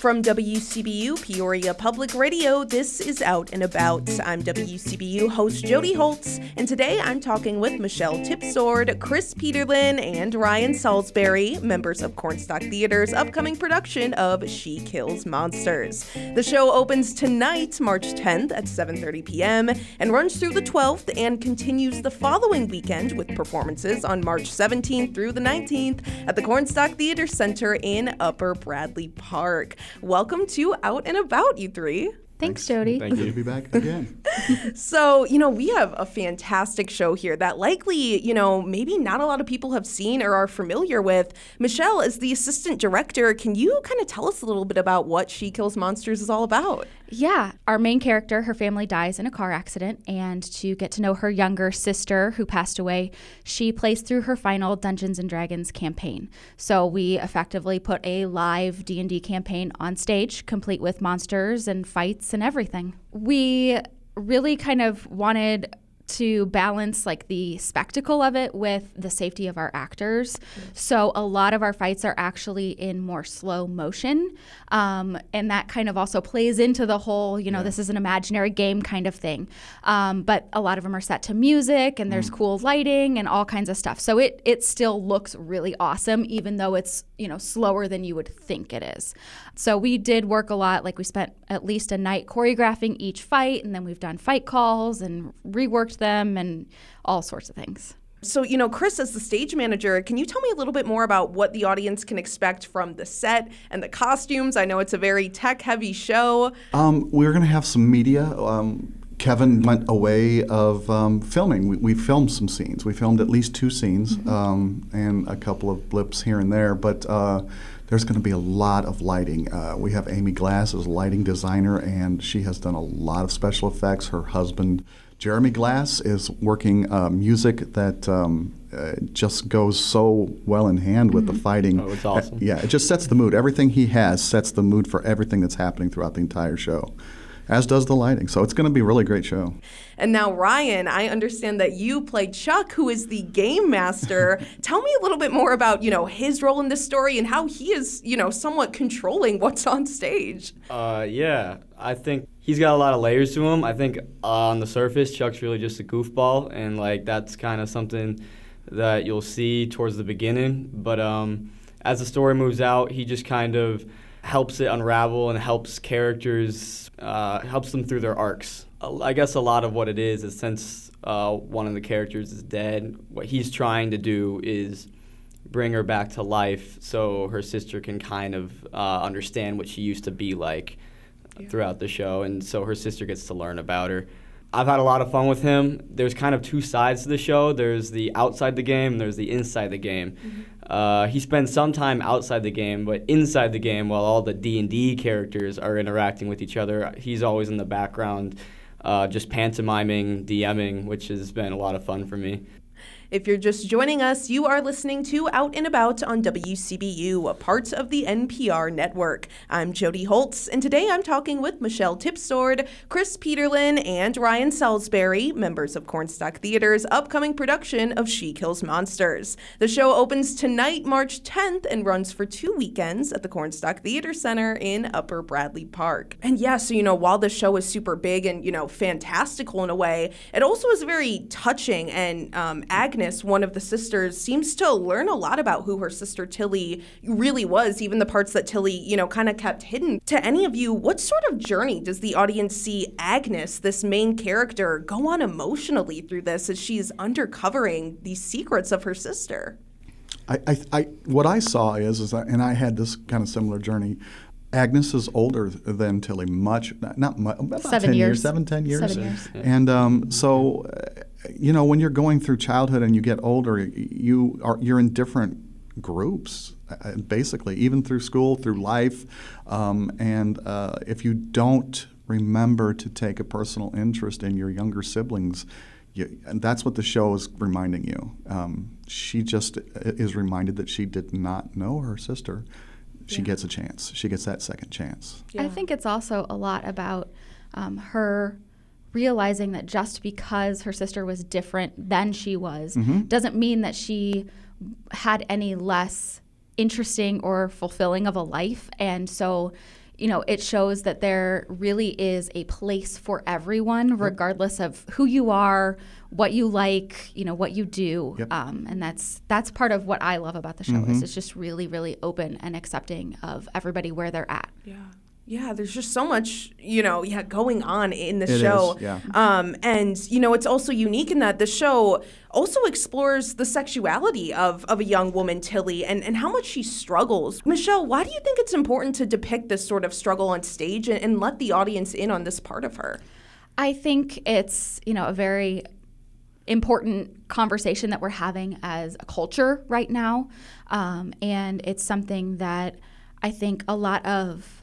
From WCBU Peoria Public Radio, this is Out and About. I'm WCBU host Jody Holtz, and today I'm talking with Michelle Tipsord, Chris Peterlin, and Ryan Salisbury, members of Corn Stock Theater's upcoming production of She Kills Monsters. The show opens tonight, March 10th at 7:30 p.m. and runs through the 12th and continues the following weekend with performances on March 17th through the 19th at the Corn Stock Theater Center in Upper Bradley Park. Welcome to Out and About, you three. Thanks, Jody. Thank you. to be back again. So, you know, we have a fantastic show here that likely, you know, maybe not a lot of people have seen or are familiar with. Michelle, as the assistant director, can you kind of tell us a little bit about what She Kills Monsters is all about? Yeah, our main character, her family dies in a car accident, and to get to know her younger sister who passed away, she plays through her final Dungeons and Dragons campaign. So we effectively put a live D&D campaign on stage, complete with monsters and fights and everything. We really kind of wanted to balance like the spectacle of it with the safety of our actors. So a lot of our fights are actually in more slow motion, um, and that kind of also plays into the whole, you know, this is an imaginary game kind of thing. Um, but a lot of them are set to music, and there's cool lighting and all kinds of stuff. So it it still looks really awesome, even though it's you know slower than you would think it is. So we did work a lot. Like we spent at least a night choreographing each fight, and then we've done fight calls and reworked them and all sorts of things. So, you know, Chris, as the stage manager, can you tell me a little bit more about what the audience can expect from the set and the costumes? I know it's a very tech heavy show. Um, we're going to have some media. Um, Kevin went away of um, filming. We, we filmed some scenes. We filmed at least two scenes um, and a couple of blips here and there. But uh, there's going to be a lot of lighting. Uh, we have Amy Glass as a lighting designer, and she has done a lot of special effects. Her husband, Jeremy Glass, is working uh, music that um, uh, just goes so well in hand with the fighting. Oh, it's awesome. yeah, it just sets the mood. Everything he has sets the mood for everything that's happening throughout the entire show, as does the lighting. So it's going to be a really great show. And now, Ryan, I understand that you play Chuck, who is the game master. Tell me a little bit more about, you know, his role in this story and how he is, you know, somewhat controlling what's on stage. Uh, yeah, I think he's got a lot of layers to him. I think uh, on the surface, Chuck's really just a goofball, and like that's kind of something that you'll see towards the beginning. But um, as the story moves out, he just kind of helps it unravel and helps characters, uh, helps them through their arcs. I guess a lot of what it is is since uh, one of the characters is dead, what he's trying to do is bring her back to life so her sister can kind of uh, understand what she used to be like throughout the show, and so her sister gets to learn about her. I've had a lot of fun with him. There's kind of two sides to the show. There's the outside the game, there's the inside the game. Uh, he spends some time outside the game, but inside the game, while all the D and D characters are interacting with each other, he's always in the background, uh, just pantomiming, DMing, which has been a lot of fun for me. If you're just joining us, you are listening to Out and About on WCBU, a part of the NPR network. I'm Jody Holtz, and today I'm talking with Michelle Tipsord, Chris Peterlin, and Ryan Salisbury, members of Corn Stock Theater's upcoming production of She Kills Monsters. The show opens tonight, March 10th, and runs for two weekends at the Corn Stock Theater Center in Upper Bradley Park. And yeah, so you know, while the show is super big and you know fantastical in a way, it also is very touching. And um, Agnes, one of the sisters, seems to learn a lot about who her sister Tilly really was, even the parts that Tilly, you know, kind of kept hidden. To any of you, what sort of journey does the audience see Agnes, this main character, go on emotionally through this as she's undercovering these secrets of her sister? I, I, I, what I saw is, is that, and I had this kind of similar journey. Agnes is older than Tilly, much not, not much, about Seven ten years. seven, ten years. Seven years. And um, so, uh, you know, when you're going through childhood and you get older, you are you're in different groups, uh, basically, even through school, through life, um, and uh, if you don't remember to take a personal interest in your younger siblings. You, and that's what the show is reminding you. Um, she just is reminded that she did not know her sister. She Yeah. gets a chance. She gets that second chance. I think it's also a lot about um, her realizing that just because her sister was different than she was doesn't mean that she had any less interesting or fulfilling of a life. And so you know, it shows that there really is a place for everyone, regardless of who you are, what you like, you know, what you do. Yep. Um, and that's that's part of what I love about the show is it's just really, really open and accepting of everybody where they're at. Yeah. Yeah, there's just so much, you know, yeah, going on in the It is, show. yeah. Um, and you know, it's also unique in that the show also explores the sexuality of, of a young woman, Tilly, and, and how much she struggles. Michelle, why do you think it's important to depict this sort of struggle on stage and, and let the audience in on this part of her? I think it's, you know, a very important conversation that we're having as a culture right now. Um, and it's something that I think a lot of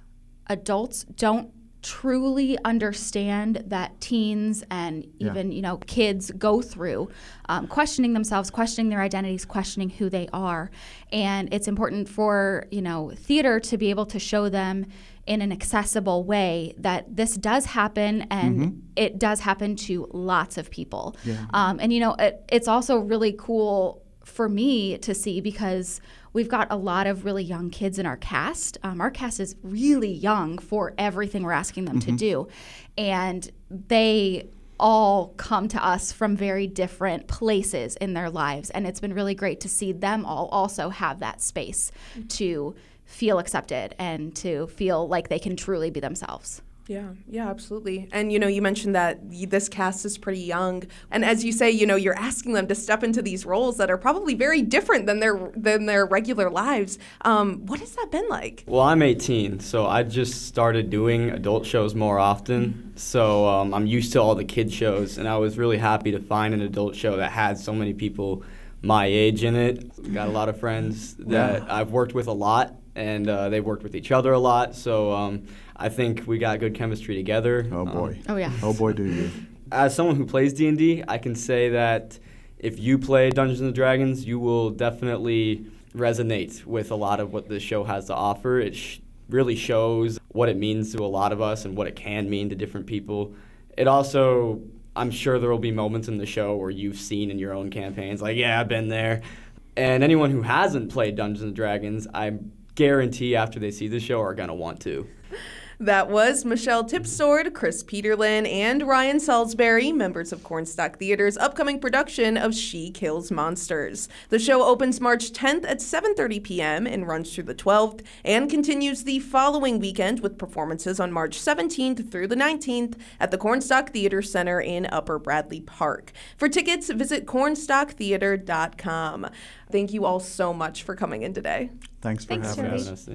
adults don't truly understand that teens and Yeah. even you know kids go through um, questioning themselves questioning their identities questioning who they are and it's important for you know theater to be able to show them in an accessible way that this does happen and it does happen to lots of people Yeah. um, and you know it, it's also really cool for me to see because we've got a lot of really young kids in our cast. Um, our cast is really young for everything we're asking them to do. And they all come to us from very different places in their lives. And it's been really great to see them all also have that space to feel accepted and to feel like they can truly be themselves. Yeah, yeah, absolutely. And you know, you mentioned that this cast is pretty young, and as you say, you know, you're asking them to step into these roles that are probably very different than their than their regular lives. Um, what has that been like? Well, I'm 18, so I just started doing adult shows more often. So um, I'm used to all the kid shows, and I was really happy to find an adult show that had so many people my age in it. Got a lot of friends that Yeah. I've worked with a lot, and uh, they've worked with each other a lot. So um, I think we got good chemistry together. Oh Um, boy. Oh, yeah. Oh boy, do you. as someone who plays D&D, I can say that if you play Dungeons and Dragons, you will definitely resonate with a lot of what the show has to offer. It sh- really shows what it means to a lot of us and what it can mean to different people. It also, I'm sure there will be moments in the show where you've seen in your own campaigns, like, yeah, I've been there. And anyone who hasn't played Dungeons and Dragons, I guarantee after they see the show are going to want to. That was Michelle Tipsord, Chris Peterlin, and Ryan Salisbury, members of Corn Stock Theater's upcoming production of She Kills Monsters. The show opens March 10th at 7:30 p.m. and runs through the 12th, and continues the following weekend with performances on March 17th through the 19th at the Corn Stock Theater Center in Upper Bradley Park. For tickets, visit cornstalktheater.com. Thank you all so much for coming in today. Thanks for Thanks, having Jody. us.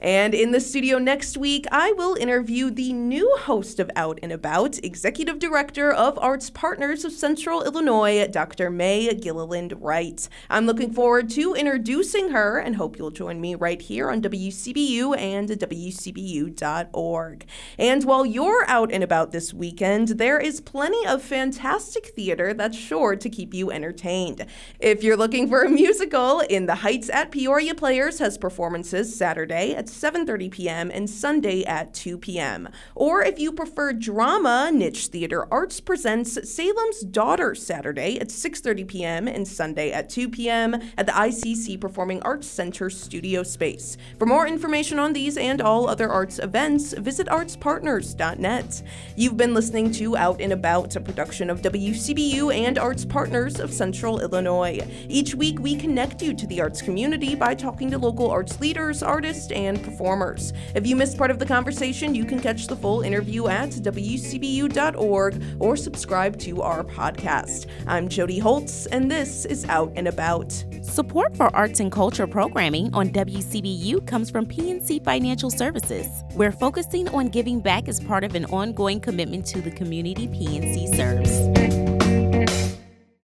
And in the studio next week, I will interview the new host of Out and About, Executive Director of Arts Partners of Central Illinois, Dr. May Gilliland Wright. I'm looking forward to introducing her and hope you'll join me right here on WCBU and WCBU.org. And while you're out and about this weekend, there is plenty of fantastic theater that's sure to keep you entertained. If you're looking for a musical, In the Heights at Peoria Players has performances Saturday at 7:30 p.m. and Sunday at 2 p.m. Or if you prefer drama, Niche Theater Arts presents Salem's Daughter Saturday at 6:30 p.m. and Sunday at 2 p.m. at the ICC Performing Arts Center studio space. For more information on these and all other arts events, visit artspartners.net. You've been listening to Out and About, a production of WCBU and Arts Partners of Central Illinois. Each week, we connect you to the arts community by talking to local arts leaders, artists, and performers. If you missed part of the conversation, you can catch the full interview at WCBU.org or subscribe to our podcast. I'm Jody Holtz, and this is Out and About. Support for arts and culture programming on WCBU comes from PNC Financial Services. We're focusing on giving back as part of an ongoing commitment to the community PNC serves.